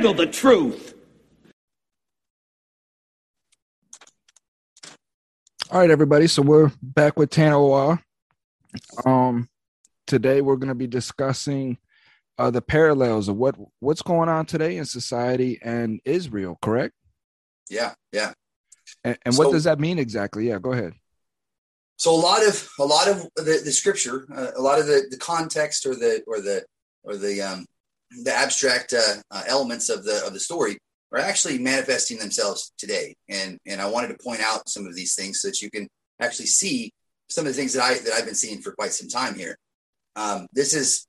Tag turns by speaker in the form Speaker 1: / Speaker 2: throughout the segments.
Speaker 1: handle the truth.
Speaker 2: All right, everybody. So we're back with Tanoa. Um, today we're going to be discussing uh, the parallels of what what's going on today in society and Israel. Correct?
Speaker 3: Yeah, yeah.
Speaker 2: And, and so, what does that mean exactly? Yeah, go ahead.
Speaker 3: So a lot of a lot of the, the scripture, uh, a lot of the, the context or the or the or the um, the abstract uh, uh, elements of the of the story are actually manifesting themselves today. And and I wanted to point out some of these things so that you can actually see some of the things that I that I've been seeing for quite some time here. Um, this is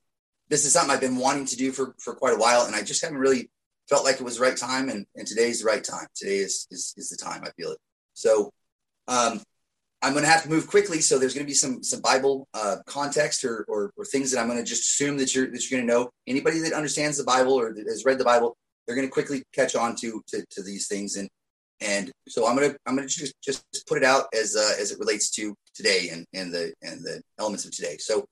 Speaker 3: this is something I've been wanting to do for for quite a while, and I just haven't really felt like it was the right time. And and today's the right time. Today is is, is the time. I feel it. So um, I'm going to have to move quickly. So there's going to be some some Bible uh, context or, or, or things that I'm going to just assume that you're that you're going to know. Anybody that understands the Bible or has read the Bible, they're going to quickly catch on to, to, to these things and and so I'm gonna I'm gonna just just put it out as uh, as it relates to today and and the and the elements of today. So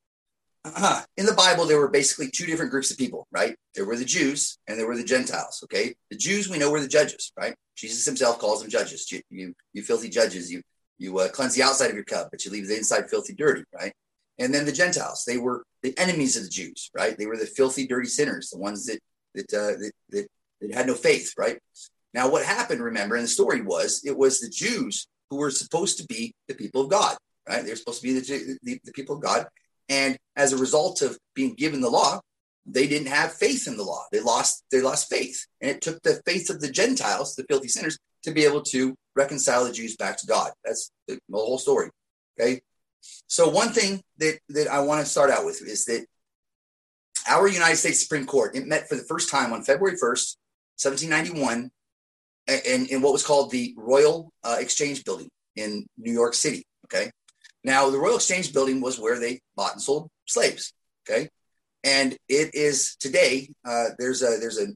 Speaker 3: uh, in the Bible, there were basically two different groups of people, right? There were the Jews and there were the Gentiles. Okay, the Jews we know were the judges, right? Jesus himself calls them judges. You you, you filthy judges. You you uh, cleanse the outside of your cup, but you leave the inside filthy dirty, right? And then the Gentiles, they were the enemies of the Jews, right? They were the filthy, dirty sinners, the ones that that uh, that, that that had no faith, right? Now, what happened, remember, in the story was it was the Jews who were supposed to be the people of God, right? They're supposed to be the, the, the people of God. And as a result of being given the law, they didn't have faith in the law. They lost, they lost faith. And it took the faith of the Gentiles, the filthy sinners, to be able to reconcile the Jews back to God. That's the, whole story. Okay. So one thing that, that I want to start out with is that our United States Supreme Court, it met for the first time on February 1st, 1791, in, in what was called the Royal uh, Exchange Building in New York City. Okay. Now, the Royal Exchange Building was where they bought and sold slaves. Okay. And it is today, uh, there's a there's a,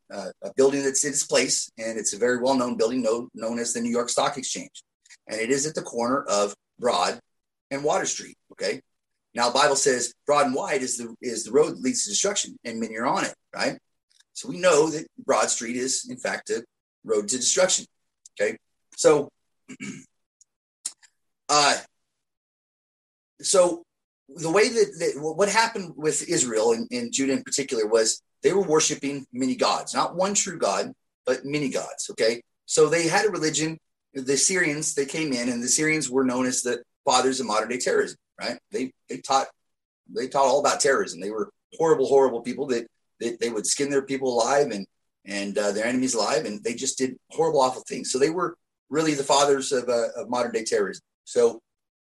Speaker 3: a, building that's in its place, and it's a very well known building known, known as the New York Stock Exchange. And it is at the corner of Broad and Water Street. Okay. Now, Bible says broad and wide is the is the road that leads to destruction, and many are on it, right? So we know that Broad Street is, in fact, a road to destruction. Okay, so, uh, so the way that, that what happened with Israel and, and Judah in particular was they were worshiping many gods, not one true God, but many gods. Okay, so they had a religion. The Syrians they came in, and the Syrians were known as the fathers of modern day terrorism. Right? They they taught they taught all about terrorism. They were horrible, horrible people that they, they would skin their people alive and and uh, their enemies alive, and they just did horrible, awful things. So they were really the fathers of, uh, of modern day terrorism. So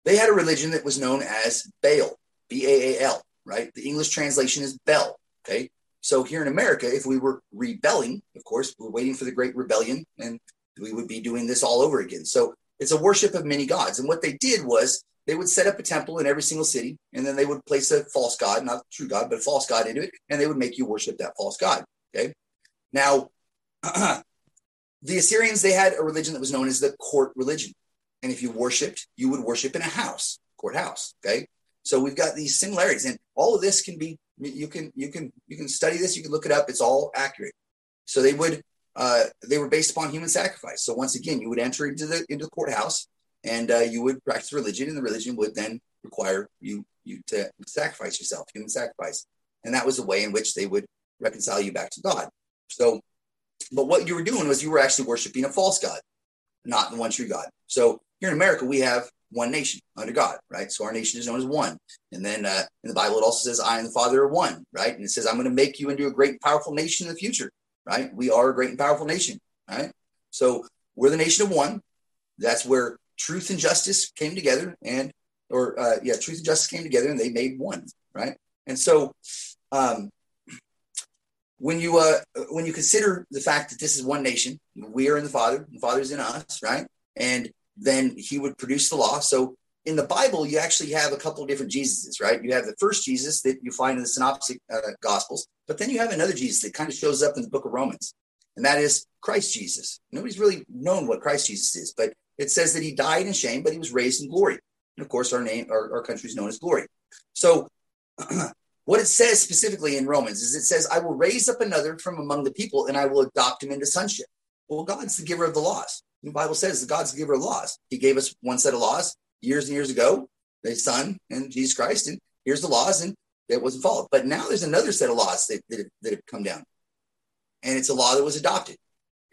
Speaker 3: they had a religion that was known as Baal, B A A L, right? The English translation is Bell, Okay. So here in America, if we were rebelling, of course, we're waiting for the Great Rebellion, and we would be doing this all over again. So it's a worship of many gods. And what they did was they would set up a temple in every single city, and then they would place a false god, not true god, but a false god into it, and they would make you worship that false god. Okay. Now, the Assyrians, they had a religion that was known as the court religion. And if you worshiped, you would worship in a house, courthouse. Okay. So we've got these similarities. And all of this can be, you can, you can, you can study this, you can look it up. It's all accurate. So they would, uh, they were based upon human sacrifice. So once again, you would enter into the into the courthouse and uh, you would practice religion, and the religion would then require you you to sacrifice yourself, human sacrifice, and that was the way in which they would reconcile you back to God. So, but what you were doing was you were actually worshiping a false God, not the one true God. So here in America, we have one nation under God, right? So our nation is known as one. And then uh, in the Bible, it also says, I and the Father are one, right? And it says, I'm going to make you into a great powerful nation in the future, right? We are a great and powerful nation, right? So we're the nation of one. That's where truth and justice came together and, or uh, yeah, truth and justice came together and they made one, right? And so um, when you uh, when you consider the fact that this is one nation, we are in the Father, the Father is in us, right? And then He would produce the law. So in the Bible, you actually have a couple of different Jesuses, right? You have the first Jesus that you find in the Synoptic uh, Gospels, but then you have another Jesus that kind of shows up in the Book of Romans, and that is Christ Jesus. Nobody's really known what Christ Jesus is, but it says that He died in shame, but He was raised in glory. And of course, our name, our, our country is known as glory. So what it says specifically in Romans is it says, I will raise up another from among the people and I will adopt him into sonship. Well, God's the giver of the laws. The Bible says that God's the giver of laws. He gave us one set of laws years and years ago, the Son and Jesus Christ, and here's the laws, and it wasn't followed. But now there's another set of laws that, that, that have come down, and it's a law that was adopted.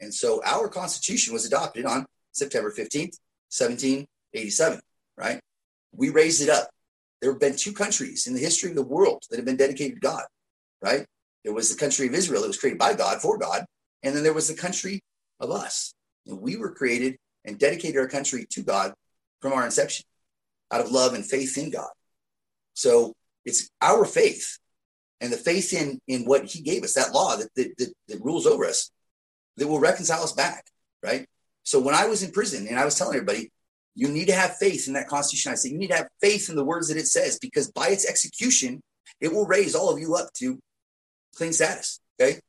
Speaker 3: And so our Constitution was adopted on September 15th, 1787, right? We raised it up. There have been two countries in the history of the world that have been dedicated to God, right? There was the country of Israel that was created by God for God, and then there was the country of us. And we were created and dedicated our country to God from our inception out of love and faith in God. So it's our faith and the faith in, in what he gave us, that law that, that, that, that rules over us, that will reconcile us back, right? So when I was in prison and I was telling everybody, you need to have faith in that Constitution. I said, you need to have faith in the words that it says, because by its execution, it will raise all of you up to clean status. Okay.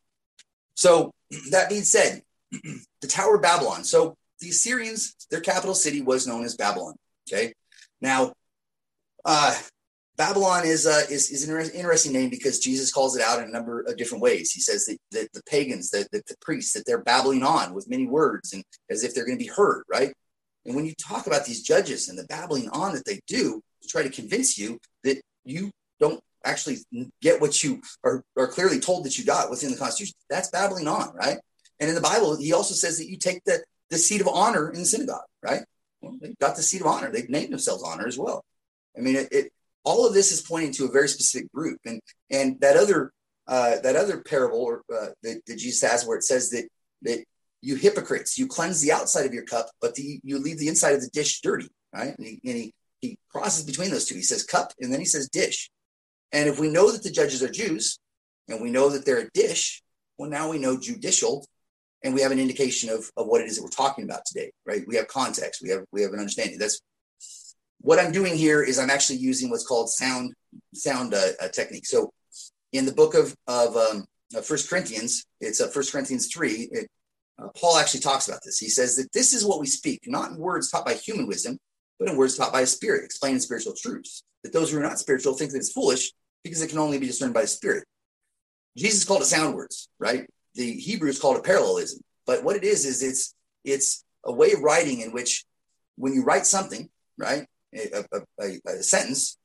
Speaker 3: So that being said, the Tower of Babylon. So the Assyrians, their capital city was known as Babylon. Okay. Now, uh, Babylon is, uh, is, is an interesting name because Jesus calls it out in a number of different ways. He says that, that the pagans, that, that the priests, that they're babbling on with many words and as if they're going to be heard, right? And when you talk about these judges and the babbling on that they do to try to convince you that you don't actually get what you are, are clearly told that you got within the Constitution, that's babbling on, right? And in the Bible, he also says that you take the, the seat of honor in the synagogue, right? Well, they got the seat of honor. They've named themselves honor as well. I mean, it, it all of this is pointing to a very specific group. And and that other uh, that other parable uh, that, that Jesus has, where it says that that you hypocrites, you cleanse the outside of your cup, but the, you leave the inside of the dish dirty, right? And, he, and he, he crosses between those two. He says cup, and then he says dish. And if we know that the judges are Jews, and we know that they're a dish, well, now we know judicial, and we have an indication of, of what it is that we're talking about today, right? We have context, we have we have an understanding. That's what I'm doing here is I'm actually using what's called sound sound uh, uh, technique. So in the book of of um, First Corinthians, it's uh, First Corinthians three. It, uh, Paul actually talks about this. He says that this is what we speak, not in words taught by human wisdom, but in words taught by a spirit, explaining spiritual truths. That those who are not spiritual think that it's foolish because it can only be discerned by the spirit. Jesus called it sound words, right? The Hebrews called it parallelism. But what it is is it's it's a way of writing in which when you write something, right, a, a, a, a sentence,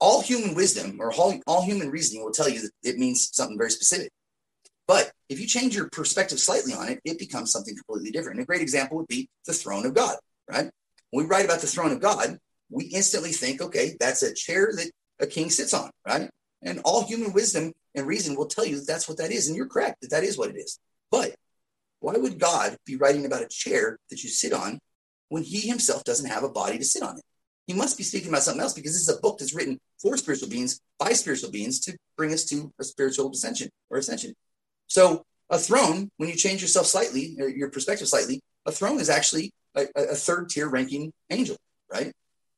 Speaker 3: all human wisdom or all, all human reasoning will tell you that it means something very specific. But if you change your perspective slightly on it, it becomes something completely different. And a great example would be the throne of God, right? When we write about the throne of God, we instantly think, okay, that's a chair that a king sits on, right? And all human wisdom and reason will tell you that that's what that is. And you're correct that that is what it is. But why would God be writing about a chair that you sit on when he himself doesn't have a body to sit on it? He must be speaking about something else because this is a book that's written for spiritual beings by spiritual beings to bring us to a spiritual ascension or ascension. So a throne, when you change yourself slightly, or your perspective slightly, a throne is actually a, a third tier ranking angel, right?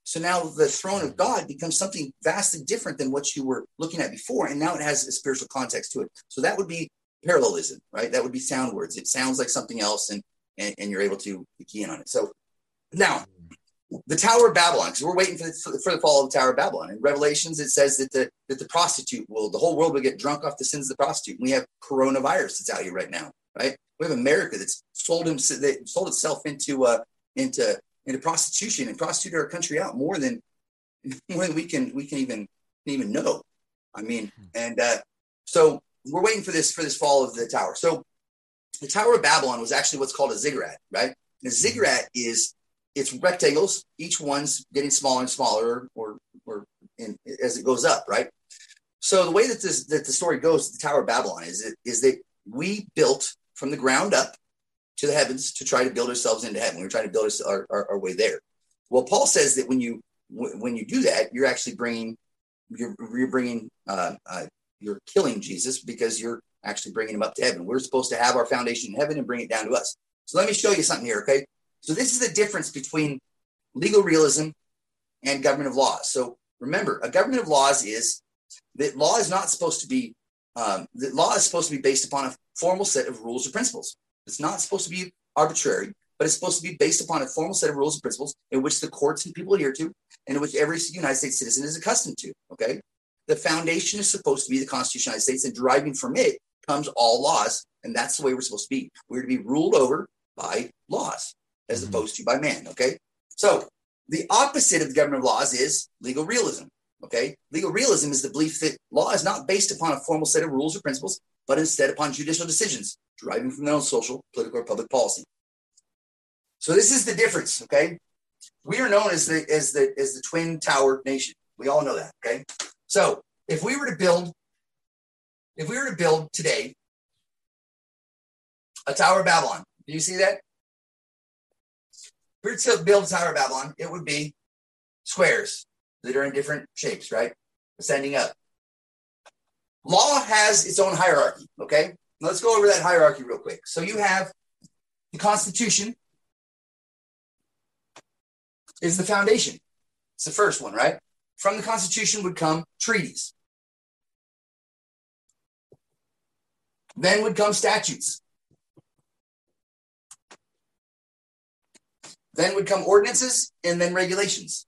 Speaker 3: So now the throne of God becomes something vastly different than what you were looking at before. And now it has a spiritual context to it. So that would be parallelism, right? That would be sound words. It sounds like something else and, and, and you're able to key in on it. So now the Tower of Babylon, because we're waiting for the, for the fall of the Tower of Babylon. In Revelations, it says that the that the prostitute will, the whole world will get drunk off the sins of the prostitute. we have coronavirus that's out here right now, right? We have America that's sold him, that sold itself into uh, into into prostitution and prostituted our country out more than more than we can we can even even know. I mean, and uh, so we're waiting for this for this fall of the tower. So the Tower of Babylon was actually what's called a ziggurat, right? And a ziggurat is it's rectangles. Each one's getting smaller and smaller, or or in, as it goes up, right? So the way that this that the story goes, the Tower of Babylon is it is that we built from the ground up to the heavens to try to build ourselves into heaven. We are trying to build our, our, our, way there. Well, Paul says that when you when you do that, you're actually bringing you're, you're bringing uh, uh, you're killing Jesus because you're actually bringing him up to heaven. We're supposed to have our foundation in heaven and bring it down to us. So let me show you something here, okay? So this is the difference between legal realism and government of laws. So remember, a government of laws is that law is not supposed to be um, the law is supposed to be based upon a formal set of rules or principles. It's not supposed to be arbitrary, but it's supposed to be based upon a formal set of rules and principles in which the courts and people adhere to, and in which every United States citizen is accustomed to. Okay, the foundation is supposed to be the Constitution of the United States, and deriving from it comes all laws. And that's the way we're supposed to be. We're to be ruled over by laws as
Speaker 2: Mhm.
Speaker 3: opposed to by man. Okay. So the opposite of the government of laws is legal realism. Okay. Legal realism is the belief that law is not based upon a formal set of rules or principles, but instead upon judicial decisions deriving from their own social, political, or public policy. So this is the difference. Okay. We are known as the as the as the twin tower nation. We all know that. Okay. So if we were to build, if we were to build today a Tower of Babylon, do you see that? If we were to build a Tower of Babylon, it would be squares that are in different shapes, right? Ascending up. Law has its own hierarchy, okay? Let's go over that hierarchy real quick. So you have the Constitution is the foundation. It's the first one, right? From the Constitution would come treaties. Then would come statutes. Then would come ordinances and then regulations.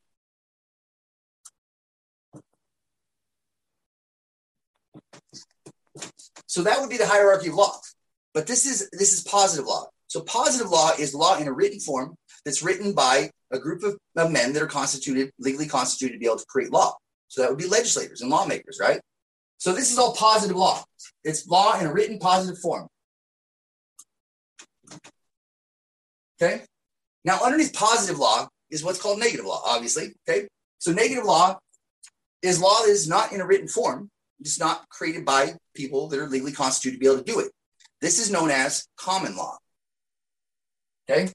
Speaker 3: So that would be the hierarchy of law. But this is this is positive law. So positive law is law in a written form that's written by a group of, of men that are constituted, legally constituted to be able to create law. So that would be legislators and lawmakers, right? So this is all positive law. It's law in a written positive form. Okay. Now, underneath positive law is what's called negative law, obviously. Okay. So negative law is law that is not in a written form. It's not created by people that are legally constituted to be able to do it. This is known as common law. Okay.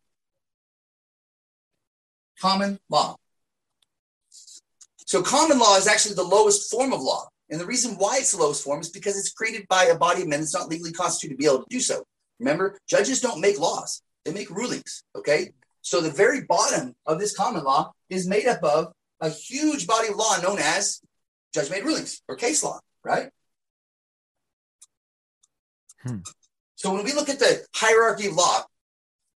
Speaker 3: Common law. So common law is actually the lowest form of law. And the reason why it's the lowest form is because it's created by a body of men that's not legally constituted to be able to do so. Remember, judges don't make laws, they make rulings. Okay. So the very bottom of this common law is made up of a huge body of law known as judge made rulings or case law, right?
Speaker 2: Hmm.
Speaker 3: So when we look at the hierarchy of law,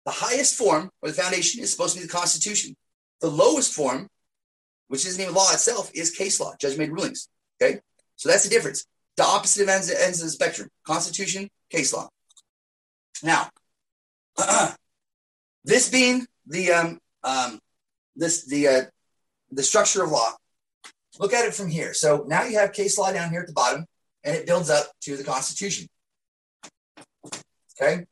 Speaker 3: the highest form or the foundation is supposed to be the Constitution. The lowest form, which isn't even law itself, is case law, judge made rulings. Okay. So that's the difference. The opposite ends, ends of the spectrum Constitution, case law. Now, this being the um, um, this the uh, the structure of law. Look at it from here. So now you have case law down here at the bottom, and it builds up to the Constitution. Okay,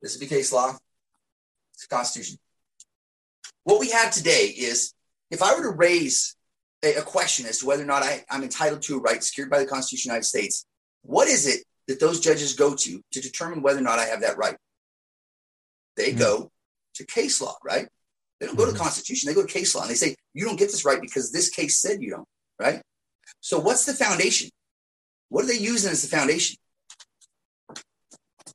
Speaker 3: this would be case law. It's the Constitution. What we have today is, if I were to raise a, a question as to whether or not I, I'm entitled to a right secured by the Constitution of the United States, what is it that those judges go to to determine whether or not I have that right? They
Speaker 2: Mhm.
Speaker 3: go to case law, right? They don't go to
Speaker 2: the
Speaker 3: Constitution, they go to case law and they say, you don't get this right because this case said you don't, right? So what's the foundation? What are they using as the foundation?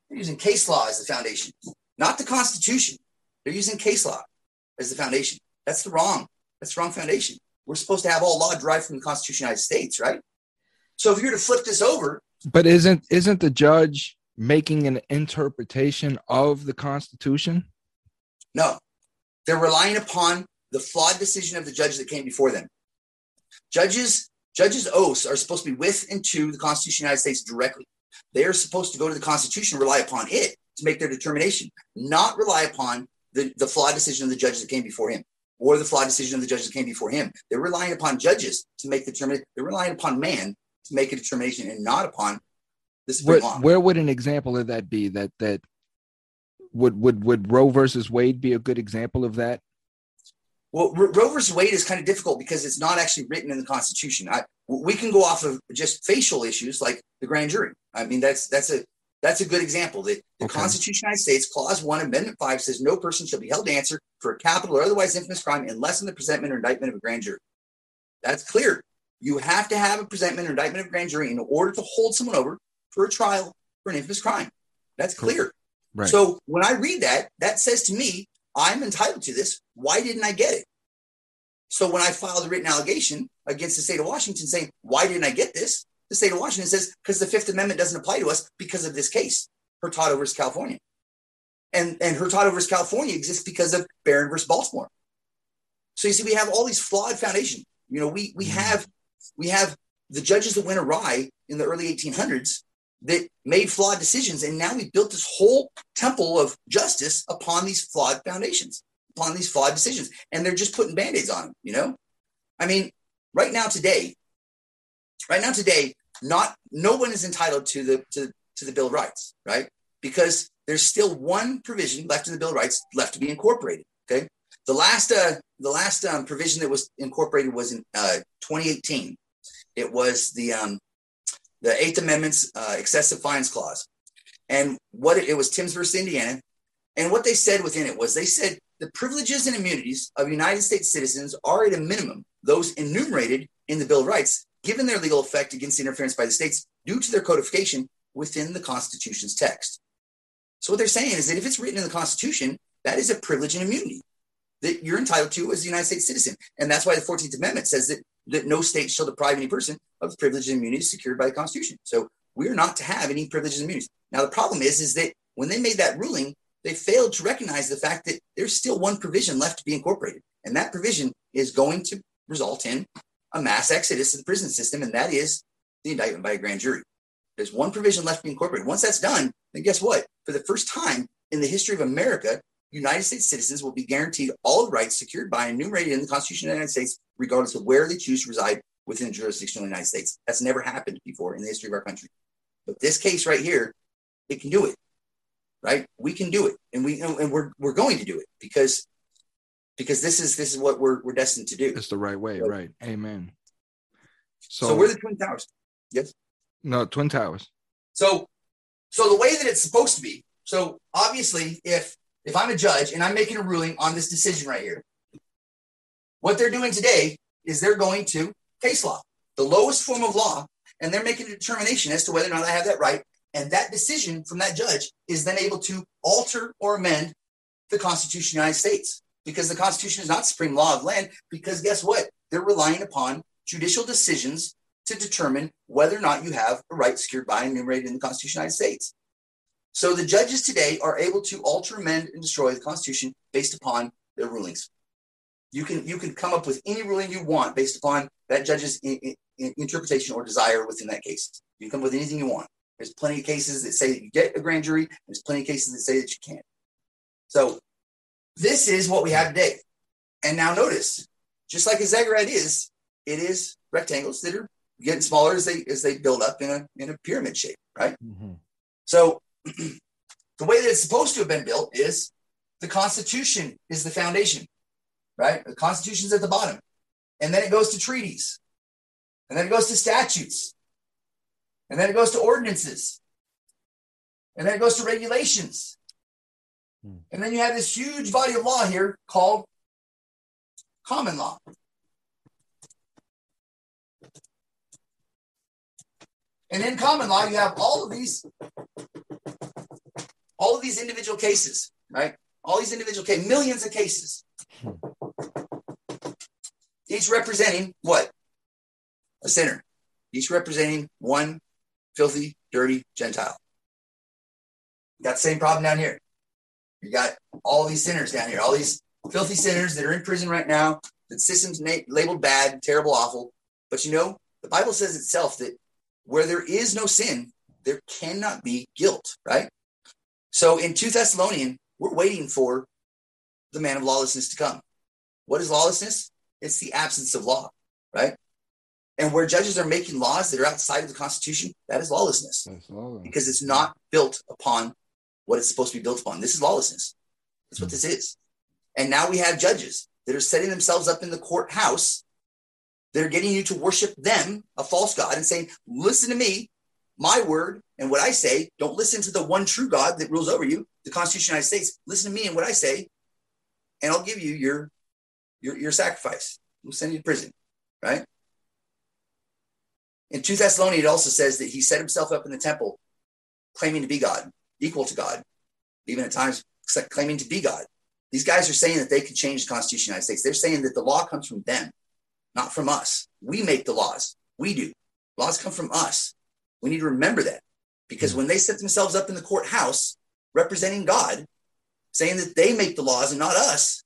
Speaker 3: They're using case law as the foundation, not the Constitution. They're using case law as the foundation. That's the wrong. That's the wrong foundation. We're supposed to have all law derived from the Constitution of the United States, right? So if you were to flip this over,
Speaker 2: But isn't isn't the judge making an interpretation of the Constitution?
Speaker 3: no, they're relying upon the flawed decision of the judge that came before them. Judges, judges' oaths are supposed to be with and to the Constitution of the United States directly. They are supposed to go to the Constitution, rely upon it to make their determination, not rely upon the, the flawed decision of the judges that came before him or the flawed decision of the judges that came before him. They're relying upon judges to make the determination. They're relying upon man to make a determination and not upon the Supreme
Speaker 2: Where,
Speaker 3: Law.
Speaker 2: where would an example of that be? That that would would would Roe versus Wade be a good example of that?
Speaker 3: Well, Ro Roe versus Wade is kind of difficult because it's not actually written in the Constitution. I, we can go off of just facial issues like the grand jury. I mean, that's that's a that's a good example. The, the
Speaker 2: Okay.
Speaker 3: Constitution of the United States, Clause One, Amendment Five says no person shall be held to answer for a capital or otherwise infamous crime unless in the presentment or indictment of a grand jury. That's clear. You have to have a presentment or indictment of a grand jury in order to hold someone over for a trial for an infamous crime. That's clear.
Speaker 2: Right.
Speaker 3: So when I read that, that says to me, I'm entitled to this. Why didn't I get it? So when I filed a written allegation against the state of Washington saying, why didn't I get this? The state of Washington says, because the Fifth Amendment doesn't apply to us because of this case, Hurtado versus California. And, and Hurtado versus California exists because of Barron versus Baltimore. So you see, we have all these flawed foundations. You know, we, we mm-hmm. have we have the judges that went awry in the early 1800s that made flawed decisions. And now we built this whole temple of justice upon these flawed foundations, upon these flawed decisions. And they're just putting band aids on them, you know? I mean, right now, today, right now, today, not no one is entitled to the to, to the Bill of Rights, right? Because there's still one provision left in the Bill of Rights left to be incorporated. Okay. The last uh, the last um, provision that was incorporated was in uh, 2018. It was the um, the Eighth Amendment's uh, excessive fines clause. And what it, it was Timbs versus Indiana. And what they said within it was they said the privileges and immunities of United States citizens are at a minimum those enumerated in the Bill of Rights, given their legal effect against interference by the states due to their codification within the Constitution's text. So what they're saying is that if it's written in the Constitution, that is a privilege and immunity that you're entitled to as a United States citizen. And that's why the 14th Amendment says that, that no state shall deprive any person of the privileges and immunities secured by the Constitution. So we're not to have any privileges and immunities. Now, the problem is, is that when they made that ruling, they failed to recognize the fact that there's still one provision left to be incorporated. And that provision is going to result in a mass exodus of the prison system, and that is the indictment by a grand jury. There's one provision left to be incorporated. Once that's done, then guess what? For the first time in the history of America, United States citizens will be guaranteed all the rights secured by and enumerated in the Constitution of the United States, regardless of where they choose to reside within the jurisdiction of the United States. That's never happened before in the history of our country. But this case right here, it can do it, right? We can do it, and we and we're we're going to do it because because this is this is what we're we're destined to do.
Speaker 2: It's the right way, right? Amen.
Speaker 3: So, so we're the Twin Towers. Yes.
Speaker 2: No, Twin Towers.
Speaker 3: So so the way that it's supposed to be. So obviously, if if I'm a judge and I'm making a ruling on this decision right here, what they're doing today is they're going to case law, the lowest form of law, and they're making a determination as to whether or not I have that right. And that decision from that judge is then able to alter or amend the Constitution of the United States because the Constitution is not supreme law of land. Because guess what? They're relying upon judicial decisions to determine whether or not you have a right secured by and enumerated in the Constitution of the United States. So the judges today are able to alter, amend, and destroy the Constitution based upon their rulings. You can you can come up with any ruling you want based upon that judge's in, in, interpretation or desire within that case. You can come up with anything you want. There's plenty of cases that say that you get a grand jury. There's plenty of cases that say that you can't. So this is what we have today. And now notice, just like a ziggurat is, it is rectangles that are getting smaller as they as they build up in a in a pyramid shape, right? Mm-hmm. So the way that it's supposed to have been built is the Constitution is the foundation, right? The Constitution's at the bottom, and then it goes to treaties, and then it goes to statutes, and then it goes to ordinances, and then it goes to regulations, hmm. and then you have this huge body of law here called common law. And in common law, you have all of these, all of these individual cases, right? All these individual cases, millions of cases. Each representing what? A sinner. Each representing one filthy, dirty Gentile. You got the same problem down here. You got all these sinners down here, all these filthy sinners that are in prison right now, that system's na- labeled bad, terrible, awful. But you know, the Bible says itself that where there is no sin, there cannot be guilt, right? So in 2 Thessalonian, we're waiting for the man of lawlessness to come. What is lawlessness? It's the absence of law, right? And where judges are making laws that are outside of the Constitution, that is lawlessness because it's not built upon what it's supposed to be built upon. This is lawlessness. That's what hmm. this is. And now we have judges that are setting themselves up in the courthouse they're getting you to worship them, a false God, and saying, listen to me, my word, and what I say. Don't listen to the one true God that rules over you, the Constitution of the United States. Listen to me and what I say, and I'll give you your your, your sacrifice. We'll send you to prison, right? In 2 Thessalonians, it also says that he set himself up in the temple, claiming to be God, equal to God, even at times claiming to be God. These guys are saying that they can change the Constitution of the United States. They're saying that the law comes from them not from us. We make the laws. We do. Laws come from us. We need to remember that because hmm. when they set themselves up in the courthouse representing God, saying that they make the laws and not us,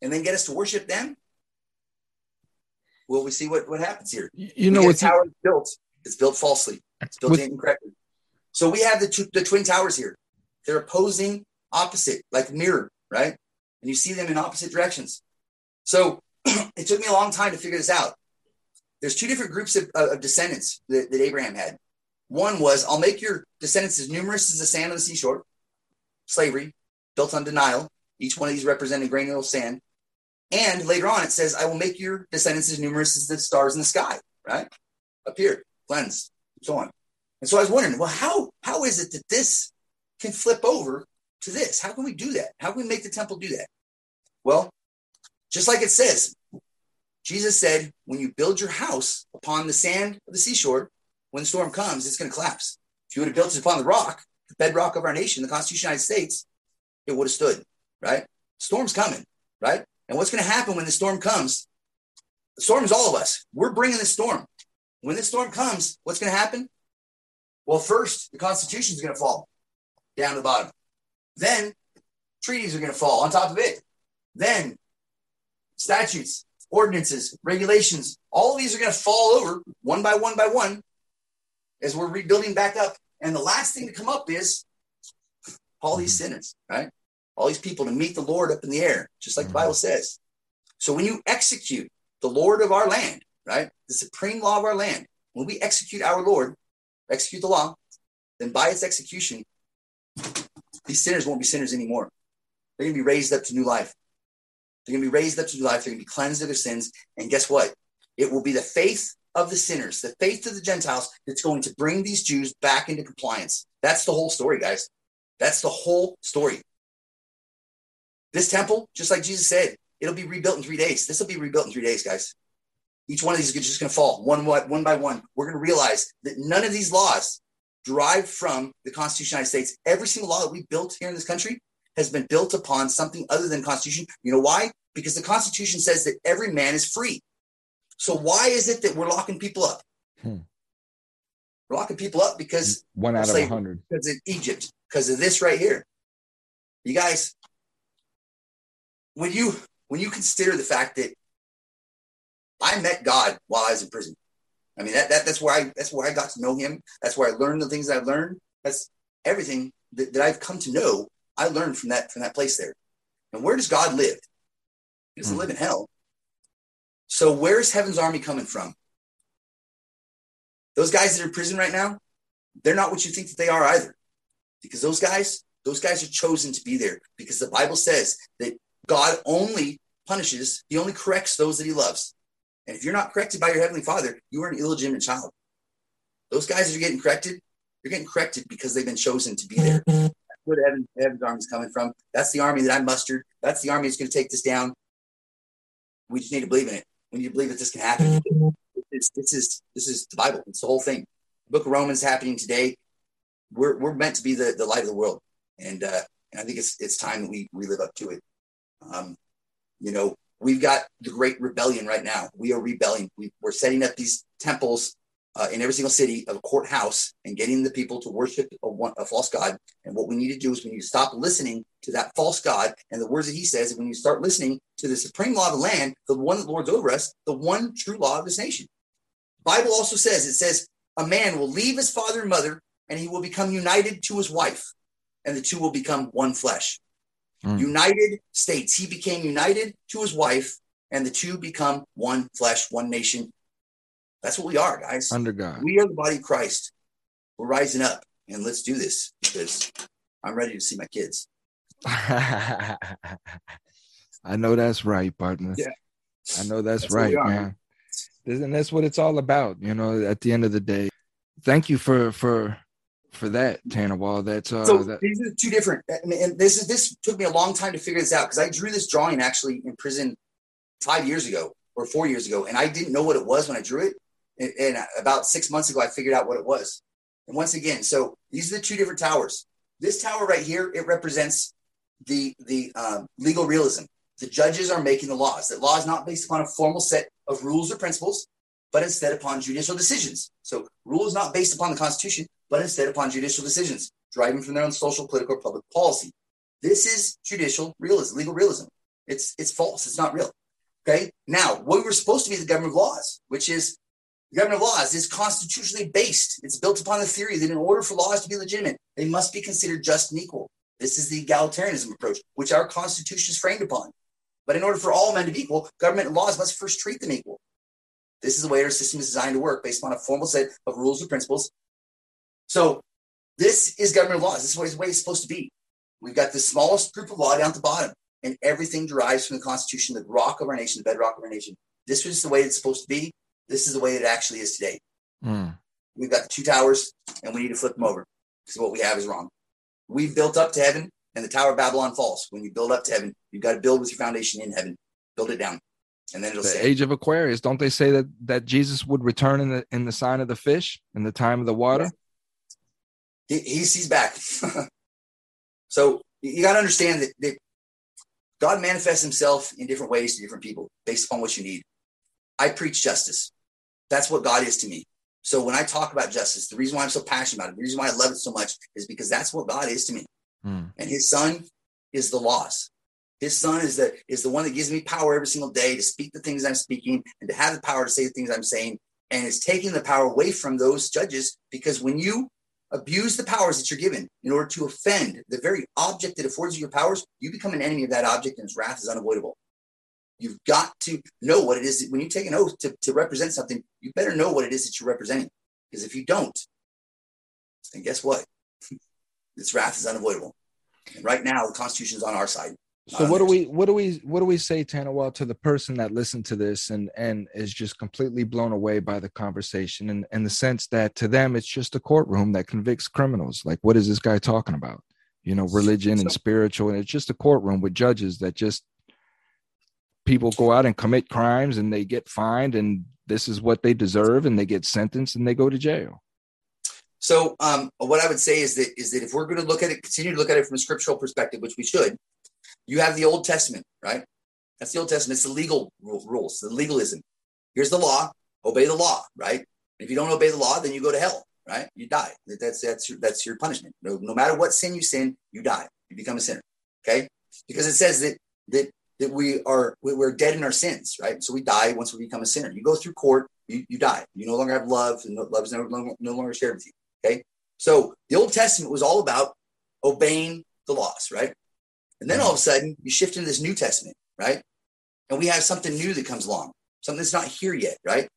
Speaker 3: and then get us to worship them, well, we see what, what happens here.
Speaker 2: You know,
Speaker 3: what tower is built. It's built falsely. It's built with, incorrectly. So we have the two, the twin towers here. They're opposing, opposite, like mirror, right? And you see them in opposite directions. So it took me a long time to figure this out. There's two different groups of, of descendants that, that Abraham had. One was, I'll make your descendants as numerous as the sand on the seashore, slavery, built on denial. Each one of these representing granular sand. And later on, it says, I will make your descendants as numerous as the stars in the sky, right? Up here, cleansed, so on. And so I was wondering, well, how how is it that this can flip over to this? How can we do that? How can we make the temple do that? Well, just like it says, Jesus said, when you build your house upon the sand of the seashore, when the storm comes, it's going to collapse. If you would have built it upon the rock, the bedrock of our nation, the Constitution of the United States, it would have stood, right? Storm's coming, right? And what's going to happen when the storm comes? The storm is all of us. We're bringing the storm. When the storm comes, what's going to happen? Well, first, the Constitution is going to fall down to the bottom. Then, treaties are going to fall on top of it. Then, statutes, ordinances, regulations, all these are going to fall over one by one by one as we're rebuilding back up. And the last thing to come up is all these mm-hmm. sinners, right? All these people to meet the Lord up in the air, just like the mm-hmm. Bible says. So when you execute the Lord of our land, right, the supreme law of our land, when we execute our Lord, execute the law, then by its execution, these sinners won't be sinners anymore. They're going to be raised up to new life. They're going to be raised up to new life. They're going to be cleansed of their sins. And guess what? It will be the faith of the sinners, the faith of the Gentiles that's going to bring these Jews back into compliance. That's the whole story, guys. That's the whole story. This temple, just like Jesus said, it'll be rebuilt in three days. This will be rebuilt in three days, guys. Each one of these is just going to fall one, one by one. We're going to realize that none of these laws derive from the Constitution of the United States. Every single law that we built here in this country has been built upon something other than Constitution. You know why? Because the Constitution says that every man is free. So why is it that we're locking people up? Hmm. We're locking people up because
Speaker 2: one out of a hundred.
Speaker 3: Because of Egypt, because of this right here. You guys, when you when you consider the fact that I met God while I was in prison. I mean that, that that's where I that's where I got to know him. That's where I learned the things I've learned. That's everything that, that I've come to know. I learned from that from that place there. And where does God live? He doesn't hmm. live in hell. So where's heaven's army coming from? Those guys that are in prison right now, they're not what you think that they are either. Because those guys, those guys are chosen to be there because the Bible says that God only punishes, he only corrects those that he loves. And if you're not corrected by your heavenly father, you are an illegitimate child. Those guys that are getting corrected, they're getting corrected because they've been chosen to be there. Where the heaven, heaven's army is coming from. That's the army that I mustered. That's the army that's going to take this down. We just need to believe in it. We need to believe that this can happen. It's, this is this is the Bible. It's the whole thing. The Book of Romans happening today. We're, we're meant to be the, the light of the world, and uh, and I think it's it's time that we we live up to it. Um, you know, we've got the great rebellion right now. We are rebelling. We, are setting up these temples uh, in every single city of a courthouse and getting the people to worship a, one, a, false god. And what we need to do is we need to stop listening to that false god and the words that he says. And when you start listening to the supreme law of the land, the one that lords over us, the one true law of this nation. Bible also says, it says, a man will leave his father and mother and he will become united to his wife and the two will become one flesh. Mm. United States. He became united to his wife, and the two become one flesh, one nation. That's what we are, guys.
Speaker 2: Under God.
Speaker 3: We are the body of Christ. We're rising up, and let's do this because I'm ready to see my kids.
Speaker 2: I know that's right, partner. Yeah. I know that's, that's right, man. And that's what it's all about, you know, at the end of the day. Thank you for for for that, Tanner Wall. That's uh,
Speaker 3: so
Speaker 2: that-
Speaker 3: these are two different. And this is this took me a long time to figure this out because I drew this drawing actually in prison five years ago or four years ago, and I didn't know what it was when I drew it. And, and about six months ago, I figured out what it was. And once again, so these are the two different towers. This tower right here, it represents the the um, legal realism. The judges are making the laws. That law is not based upon a formal set of rules or principles, but instead upon judicial decisions. So rule is not based upon the Constitution, but instead upon judicial decisions, driving from their own social, political, or public policy. This is judicial realism, legal realism. It's it's false. It's not real. Okay. Now, what we were supposed to be the government of laws, which is the government of laws is constitutionally based. It's built upon the theory that in order for laws to be legitimate, they must be considered just and equal. This is the egalitarianism approach, which our Constitution is framed upon. But in order for all men to be equal, government and laws must first treat them equal. This is the way our system is designed to work based upon a formal set of rules and principles. So this is government laws. This is the way it's supposed to be. We've got the smallest group of law down at the bottom, and everything derives from the Constitution, the rock of our nation, the bedrock of our nation. This is the way it's supposed to be. This is the way it actually is today. Mm. We've got the two towers, and we need to flip them over because what we have is wrong. We've built up to heaven, and the Tower of Babylon falls. When you build up to heaven, you've got to build with your foundation in heaven. Build it down, and then it'll.
Speaker 2: The
Speaker 3: say,
Speaker 2: age of Aquarius. Don't they say that that Jesus would return in the in the sign of the fish in the time of the water?
Speaker 3: He, he's he's back. so you got to understand that, that God manifests Himself in different ways to different people based upon what you need. I preach justice. That's what God is to me. So when I talk about justice, the reason why I'm so passionate about it, the reason why I love it so much is because that's what God is to me. Mm. And his son is the loss. His son is the is the one that gives me power every single day to speak the things I'm speaking and to have the power to say the things I'm saying. And it's taking the power away from those judges because when you abuse the powers that you're given in order to offend the very object that affords you your powers, you become an enemy of that object and its wrath is unavoidable. You've got to know what it is when you take an oath to, to represent something, you better know what it is that you're representing. Because if you don't, then guess what? this wrath is unavoidable. And right now, the Constitution is on our side.
Speaker 2: So what do uh, we what do we what do we say, Well, to the person that listened to this and and is just completely blown away by the conversation and in the sense that to them it's just a courtroom that convicts criminals. Like what is this guy talking about? You know, religion and spiritual, and it's just a courtroom with judges that just people go out and commit crimes and they get fined and this is what they deserve and they get sentenced and they go to jail.
Speaker 3: So um, what i would say is that is that if we're going to look at it continue to look at it from a scriptural perspective which we should you have the old testament right? That's the old testament. It's the legal rules the legalism. Here's the law. Obey the law right? If you don't obey the law then you go to hell right? You die. That's that's your, that's your punishment. No, no matter what sin you sin you die. You become a sinner okay? Because it says that that that we are we're dead in our sins, right? So we die once we become a sinner. You go through court, you, you die. You no longer have love, and love is no, no longer shared with you. Okay. So the Old Testament was all about obeying the laws, right? And then all of a sudden you shift into this New Testament, right? And we have something new that comes along, something that's not here yet, right?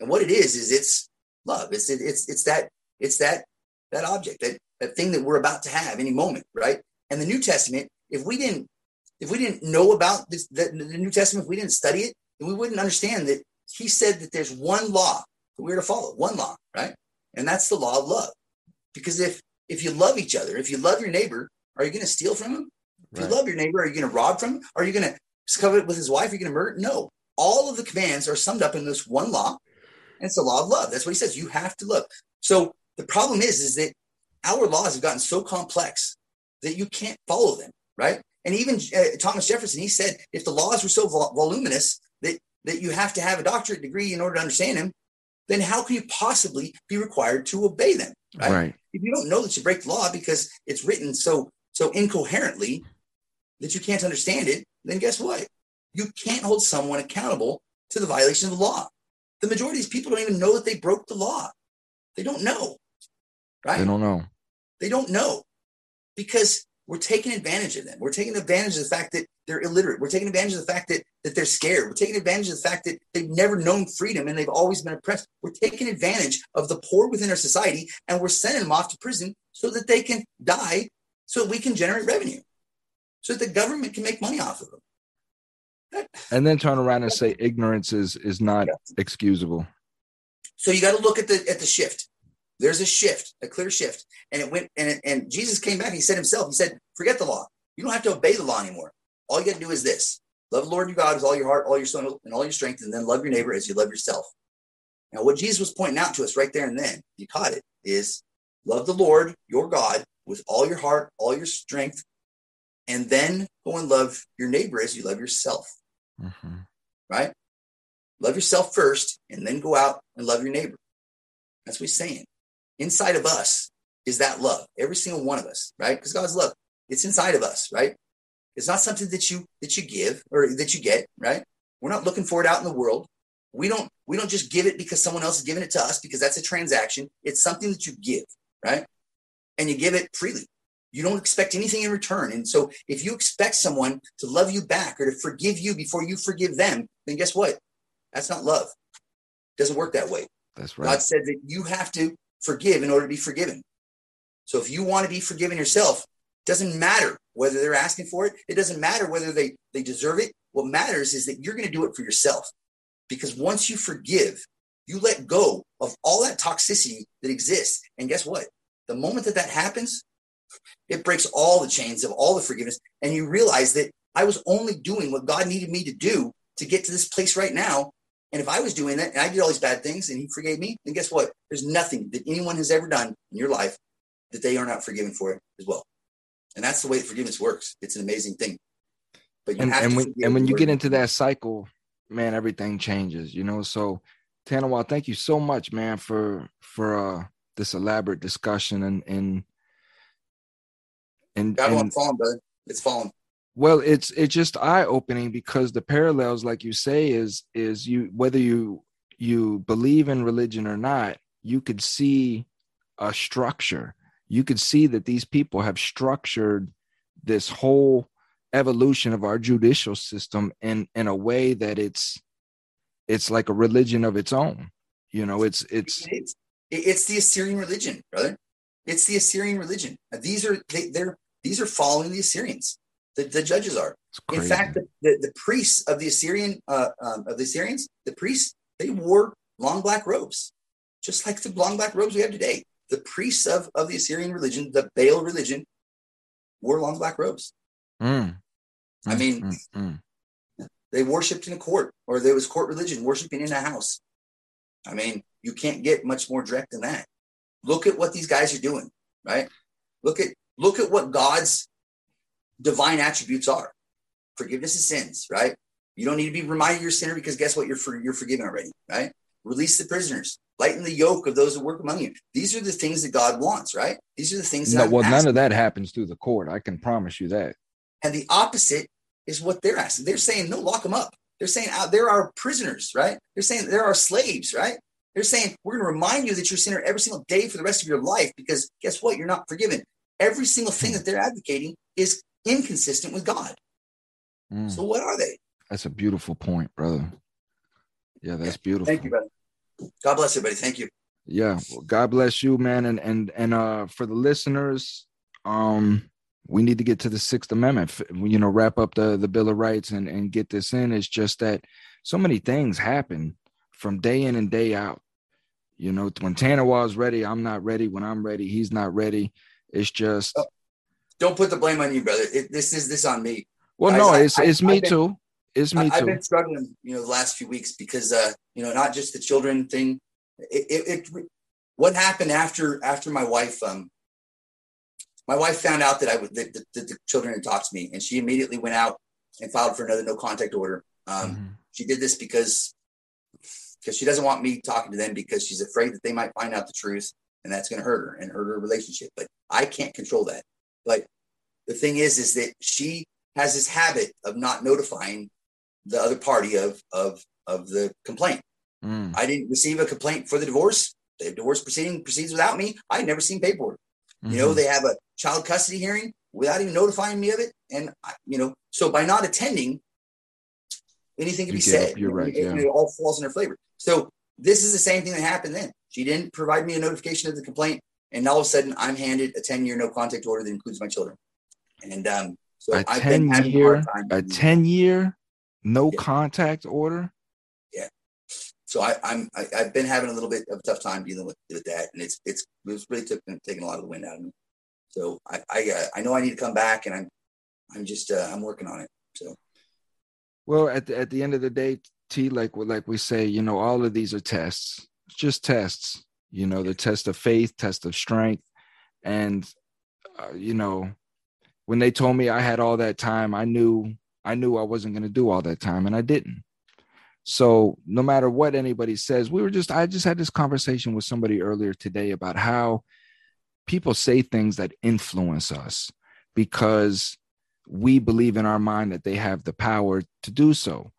Speaker 3: And what it is is it's love. It's it, it's it's that it's that that object that that thing that we're about to have any moment, right? And the New Testament, if we didn't if we didn't know about this, the, the New Testament, if we didn't study it, we wouldn't understand that he said that there's one law that we're to follow, one law, right? And that's the law of love. Because if if you love each other, if you love your neighbor, are you going to steal from him? If right. you love your neighbor, are you going to rob from him? Are you going to cover it with his wife? Are you going to murder? No. All of the commands are summed up in this one law, and it's the law of love. That's what he says. You have to love. So the problem is, is that our laws have gotten so complex that you can't follow them, right? And even uh, Thomas Jefferson, he said if the laws were so vol- voluminous that, that you have to have a doctorate degree in order to understand them, then how can you possibly be required to obey them? Right? right. If you don't know that you break the law because it's written so so incoherently that you can't understand it, then guess what? You can't hold someone accountable to the violation of the law. The majority of these people don't even know that they broke the law. They don't know. Right?
Speaker 2: They don't know.
Speaker 3: They don't know because we're taking advantage of them. We're taking advantage of the fact that they're illiterate. We're taking advantage of the fact that, that they're scared. We're taking advantage of the fact that they've never known freedom and they've always been oppressed. We're taking advantage of the poor within our society and we're sending them off to prison so that they can die so we can generate revenue, so that the government can make money off of them.
Speaker 2: and then turn around and say ignorance is is not excusable.
Speaker 3: So you got to look at the at the shift. There's a shift, a clear shift. And it went, and, it, and Jesus came back. he said himself, he said, forget the law. You don't have to obey the law anymore. All you got to do is this love the Lord your God with all your heart, all your soul, and all your strength, and then love your neighbor as you love yourself. Now, what Jesus was pointing out to us right there and then, you caught it, is love the Lord your God with all your heart, all your strength, and then go and love your neighbor as you love yourself. Mm-hmm. Right? Love yourself first, and then go out and love your neighbor. That's what he's saying inside of us is that love. Every single one of us, right? Because God's love, it's inside of us, right? It's not something that you that you give or that you get, right? We're not looking for it out in the world. We don't we don't just give it because someone else is giving it to us because that's a transaction. It's something that you give, right? And you give it freely. You don't expect anything in return. And so if you expect someone to love you back or to forgive you before you forgive them, then guess what? That's not love. It doesn't work that way.
Speaker 2: That's right.
Speaker 3: God said that you have to forgive in order to be forgiven. So if you want to be forgiven yourself, doesn't matter whether they're asking for it. It doesn't matter whether they they deserve it. What matters is that you're going to do it for yourself. Because once you forgive, you let go of all that toxicity that exists. And guess what? The moment that that happens, it breaks all the chains of all the forgiveness. And you realize that I was only doing what God needed me to do to get to this place right now. And if I was doing that and I did all these bad things and he forgave me, then guess what? There's nothing that anyone has ever done in your life that they are not forgiven for it as well. And that's the way forgiveness works. It's an amazing thing.
Speaker 2: But and, and when and when you get into that cycle, man, everything changes, you know. So Tanawa, thank you so much, man, for for uh this elaborate discussion and and
Speaker 3: and, and falling, brother. It's falling.
Speaker 2: Well, it's it's just eye opening because the parallels, like you say, is is you whether you you believe in religion or not, you could see a structure. You could see that these people have structured this whole evolution of our judicial system in in a way that it's it's like a religion of its own. You know, it's it's
Speaker 3: it's, it's the Assyrian religion, brother. It's the Assyrian religion. These are they, they're these are following the Assyrians. The, the judges are. In fact, the, the, the, priests of the Assyrian uh, um, of the Assyrians, the priests, they wore long black robes, just like the long black robes we have today. The priests of, of the Assyrian religion, the Baal religion, wore long black robes. Mm. I mean, mm, mm, mm. they worshipped in a court, or there was court religion, worshiping in a house. I mean, you can't get much more direct than that. Look at what these guys are doing, right? Look at look at what God's divine attributes are. Forgiveness of sins, right? You don't need to be reminded you're a sinner because guess what? You're for, you're forgiven already, right? Release the prisoners, lighten the yoke of those who work among you. These are the things that God wants, right? These are the things.
Speaker 2: That no, well, none of that happens through the court. I can promise you that.
Speaker 3: And the opposite is what they're asking. They're saying, no, lock them up. They're saying uh, there are prisoners, right? They're saying there are slaves, right? They're saying we're going to remind you that you're a sinner every single day for the rest of your life because guess what? You're not forgiven. Every single thing that they're advocating is inconsistent with God. Mm. So what are they?
Speaker 2: That's a beautiful point, brother. Yeah, that's beautiful.
Speaker 3: Thank you, brother. God bless everybody. Thank you.
Speaker 2: Yeah, well, God bless you, man, and and and uh for the listeners, um, we need to get to the Sixth Amendment. You know, wrap up the the Bill of Rights and and get this in. It's just that so many things happen from day in and day out. You know, when Tanner was ready, I'm not ready. When I'm ready, he's not ready. It's just oh,
Speaker 3: don't put the blame on you, brother. It, this is this on me.
Speaker 2: Well, Guys, no, it's I, it's me been, too. It's me I, too.
Speaker 3: I've been struggling, you know, the last few weeks because uh, you know, not just the children thing. It, it, it what happened after after my wife um my wife found out that I would that, that, that, the children had talked to me, and she immediately went out and filed for another no contact order. Um, mm-hmm. She did this because because she doesn't want me talking to them because she's afraid that they might find out the truth and that's going to hurt her and hurt her relationship. But I can't control that. But the thing is, is that she has this habit of not notifying the other party of of of the complaint. Mm. I didn't receive a complaint for the divorce. The divorce proceeding proceeds without me. I had never seen paperwork. Mm-hmm. You know, mm-hmm. they have a child custody hearing without even notifying me of it, and you know, so by not attending, anything can you be said.
Speaker 2: You're right.
Speaker 3: It,
Speaker 2: yeah.
Speaker 3: it all falls in her flavor. So this is the same thing that happened then. She didn't provide me a notification of the complaint, and all of a sudden I'm handed a 10 year no contact order that includes my children. And um, so
Speaker 2: a I've 10 year, a, a 10 year no yeah. contact order.
Speaker 3: Yeah. So I, I'm I, have been having a little bit of a tough time dealing with, with that, and it's it's it's really took, taking a lot of the wind out of me. So I I, uh, I know I need to come back, and I'm I'm just uh, I'm working on it. So.
Speaker 2: Well, at the, at the end of the day, T, like like we say, you know, all of these are tests just tests, you know, the test of faith, test of strength. And, uh, you know, when they told me I had all that time, I knew I knew I wasn't going to do all that time and I didn't. So no matter what anybody says, we were just I just had this conversation with somebody earlier today about how people say things that influence us because we believe in our mind that they have the power to do so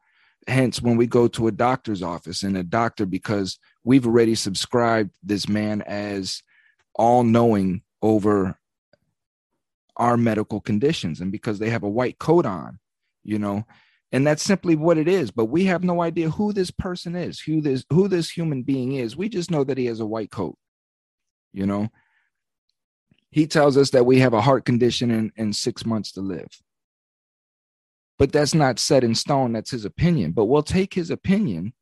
Speaker 2: hence when we go to a doctor's office and a doctor because we've already subscribed this man as all knowing over our medical conditions and because they have a white coat on you know? And that's simply what it is but we have no idea who this person is who this who this human being is. We just know that he has a white coat you know? He tells us that we have a heart condition and, and six months to live. But that's not set in stone. That's his opinion. But we'll take his opinion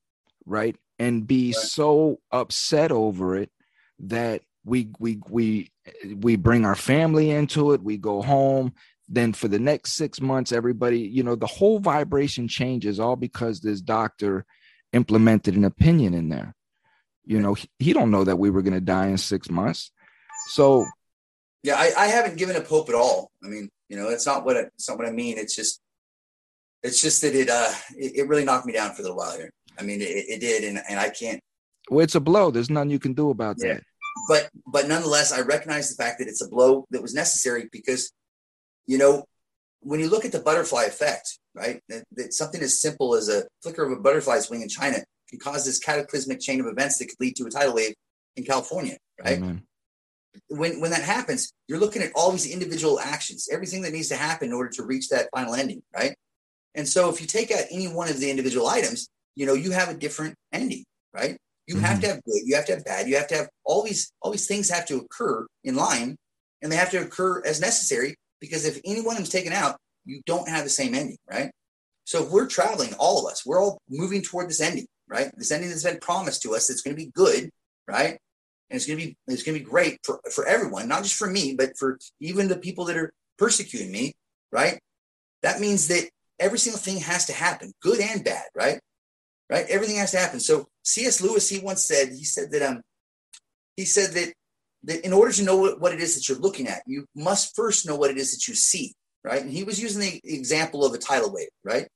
Speaker 2: right and be right. so upset over it that we we we we bring our family into it we go home then for the next six months everybody you know the whole vibration changes all because this doctor implemented an opinion in there. You know he, he don't know that we were going to die in six months. So
Speaker 3: yeah I, I haven't given up hope at all. I mean you know it's not what I, it's not what i mean. It's just it's just that it uh it, it really knocked me down for a little while here i mean it, it did and, and i can't
Speaker 2: well it's a blow there's nothing you can do about yeah. that
Speaker 3: but but nonetheless, I recognize the fact that it's a blow that was necessary because, you know, when you look at the butterfly effect, right, that, that something as simple as a flicker of a butterfly's wing in China can cause this cataclysmic chain of events that could lead to a tidal wave in California, right? Amen. When when that happens, you're looking at all these individual actions, everything that needs to happen in order to reach that final ending, right? And so if you take out any one of the individual items, you know, you have a different ending, right? You mm-hmm. have to have good, you have to have bad, you have to have all these all these things have to occur in line, and they have to occur as necessary because if any one of them's taken out, you don't have the same ending, right? So if we're traveling, all of us, we're all moving toward this ending, right? This ending that's been promised to us, it's going to be good, right? And it's going to be it's going to be great for for everyone, not just for me, but for even the people that are persecuting me, right? That means that every single thing has to happen, good and bad, right? Right? Everything has to happen. So C.S. Lewis, he once said, he said that um, he said that that in order to know what, what it is that you're looking at, you must first know what it is that you see, right? And he was using the example of a tidal wave, right?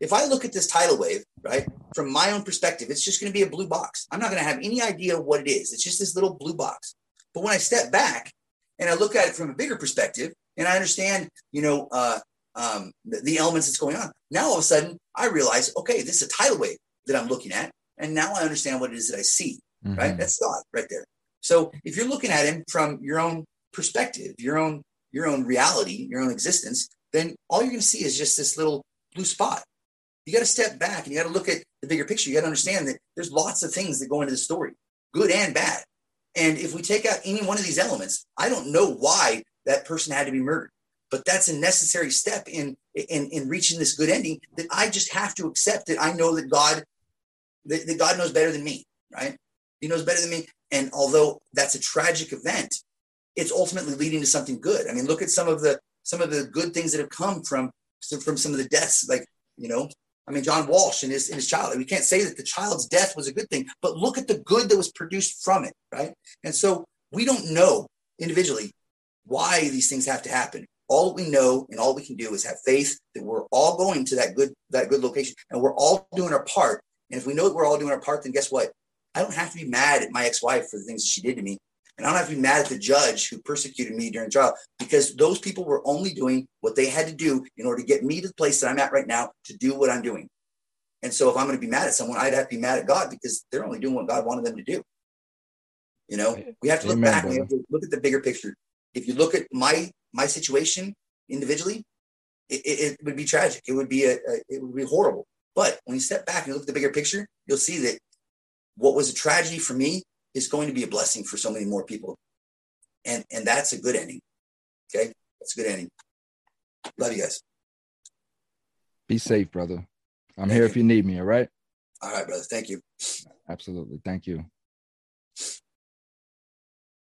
Speaker 3: If I look at this tidal wave, right, from my own perspective, it's just going to be a blue box. I'm not going to have any idea what it is. It's just this little blue box. But when I step back and I look at it from a bigger perspective, and I understand, you know, uh, um, the, the elements that's going on, now all of a sudden I realize, okay, this is a tidal wave that I'm looking at. And now I understand what it is that I see, mm-hmm. right? That's God right there. So if you're looking at him from your own perspective, your own, your own reality, your own existence, then all you're going to see is just this little blue spot. You got to step back and you got to look at the bigger picture. You got to understand that there's lots of things that go into the story, good and bad. And if we take out any one of these elements, I don't know why that person had to be murdered, but that's a necessary step in in, in reaching this good ending that I just have to accept that I know that God that, that God knows better than me, right? He knows better than me. And although that's a tragic event, it's ultimately leading to something good. I mean, look at some of the some of the good things that have come from from some of the deaths. Like, you know, I mean, John Walsh and his and his child. We can't say that the child's death was a good thing, but look at the good that was produced from it, right? And so we don't know individually why these things have to happen. All we know and all we can do is have faith that we're all going to that good that good location, and we're all doing our part and if we know that we're all doing our part, then guess what? I don't have to be mad at my ex-wife for the things she did to me. And I don't have to be mad at the judge who persecuted me during trial because those people were only doing what they had to do in order to get me to the place that I'm at right now to do what I'm doing. And so if I'm going to be mad at someone, I'd have to be mad at God because they're only doing what God wanted them to do. You know, we have to look Amen, back. We have to look at the bigger picture. If you look at my my situation individually, it, it, it would be tragic. It would be a, a it would be horrible. But when you step back and you look at the bigger picture, you'll see that what was a tragedy for me is going to be a blessing for so many more people. And and that's a good ending. Okay? That's a good ending. Love you guys.
Speaker 2: Be safe, brother. I'm Thank here you. if you need me, all right?
Speaker 3: All right, brother. Thank you.
Speaker 2: Absolutely. Thank you.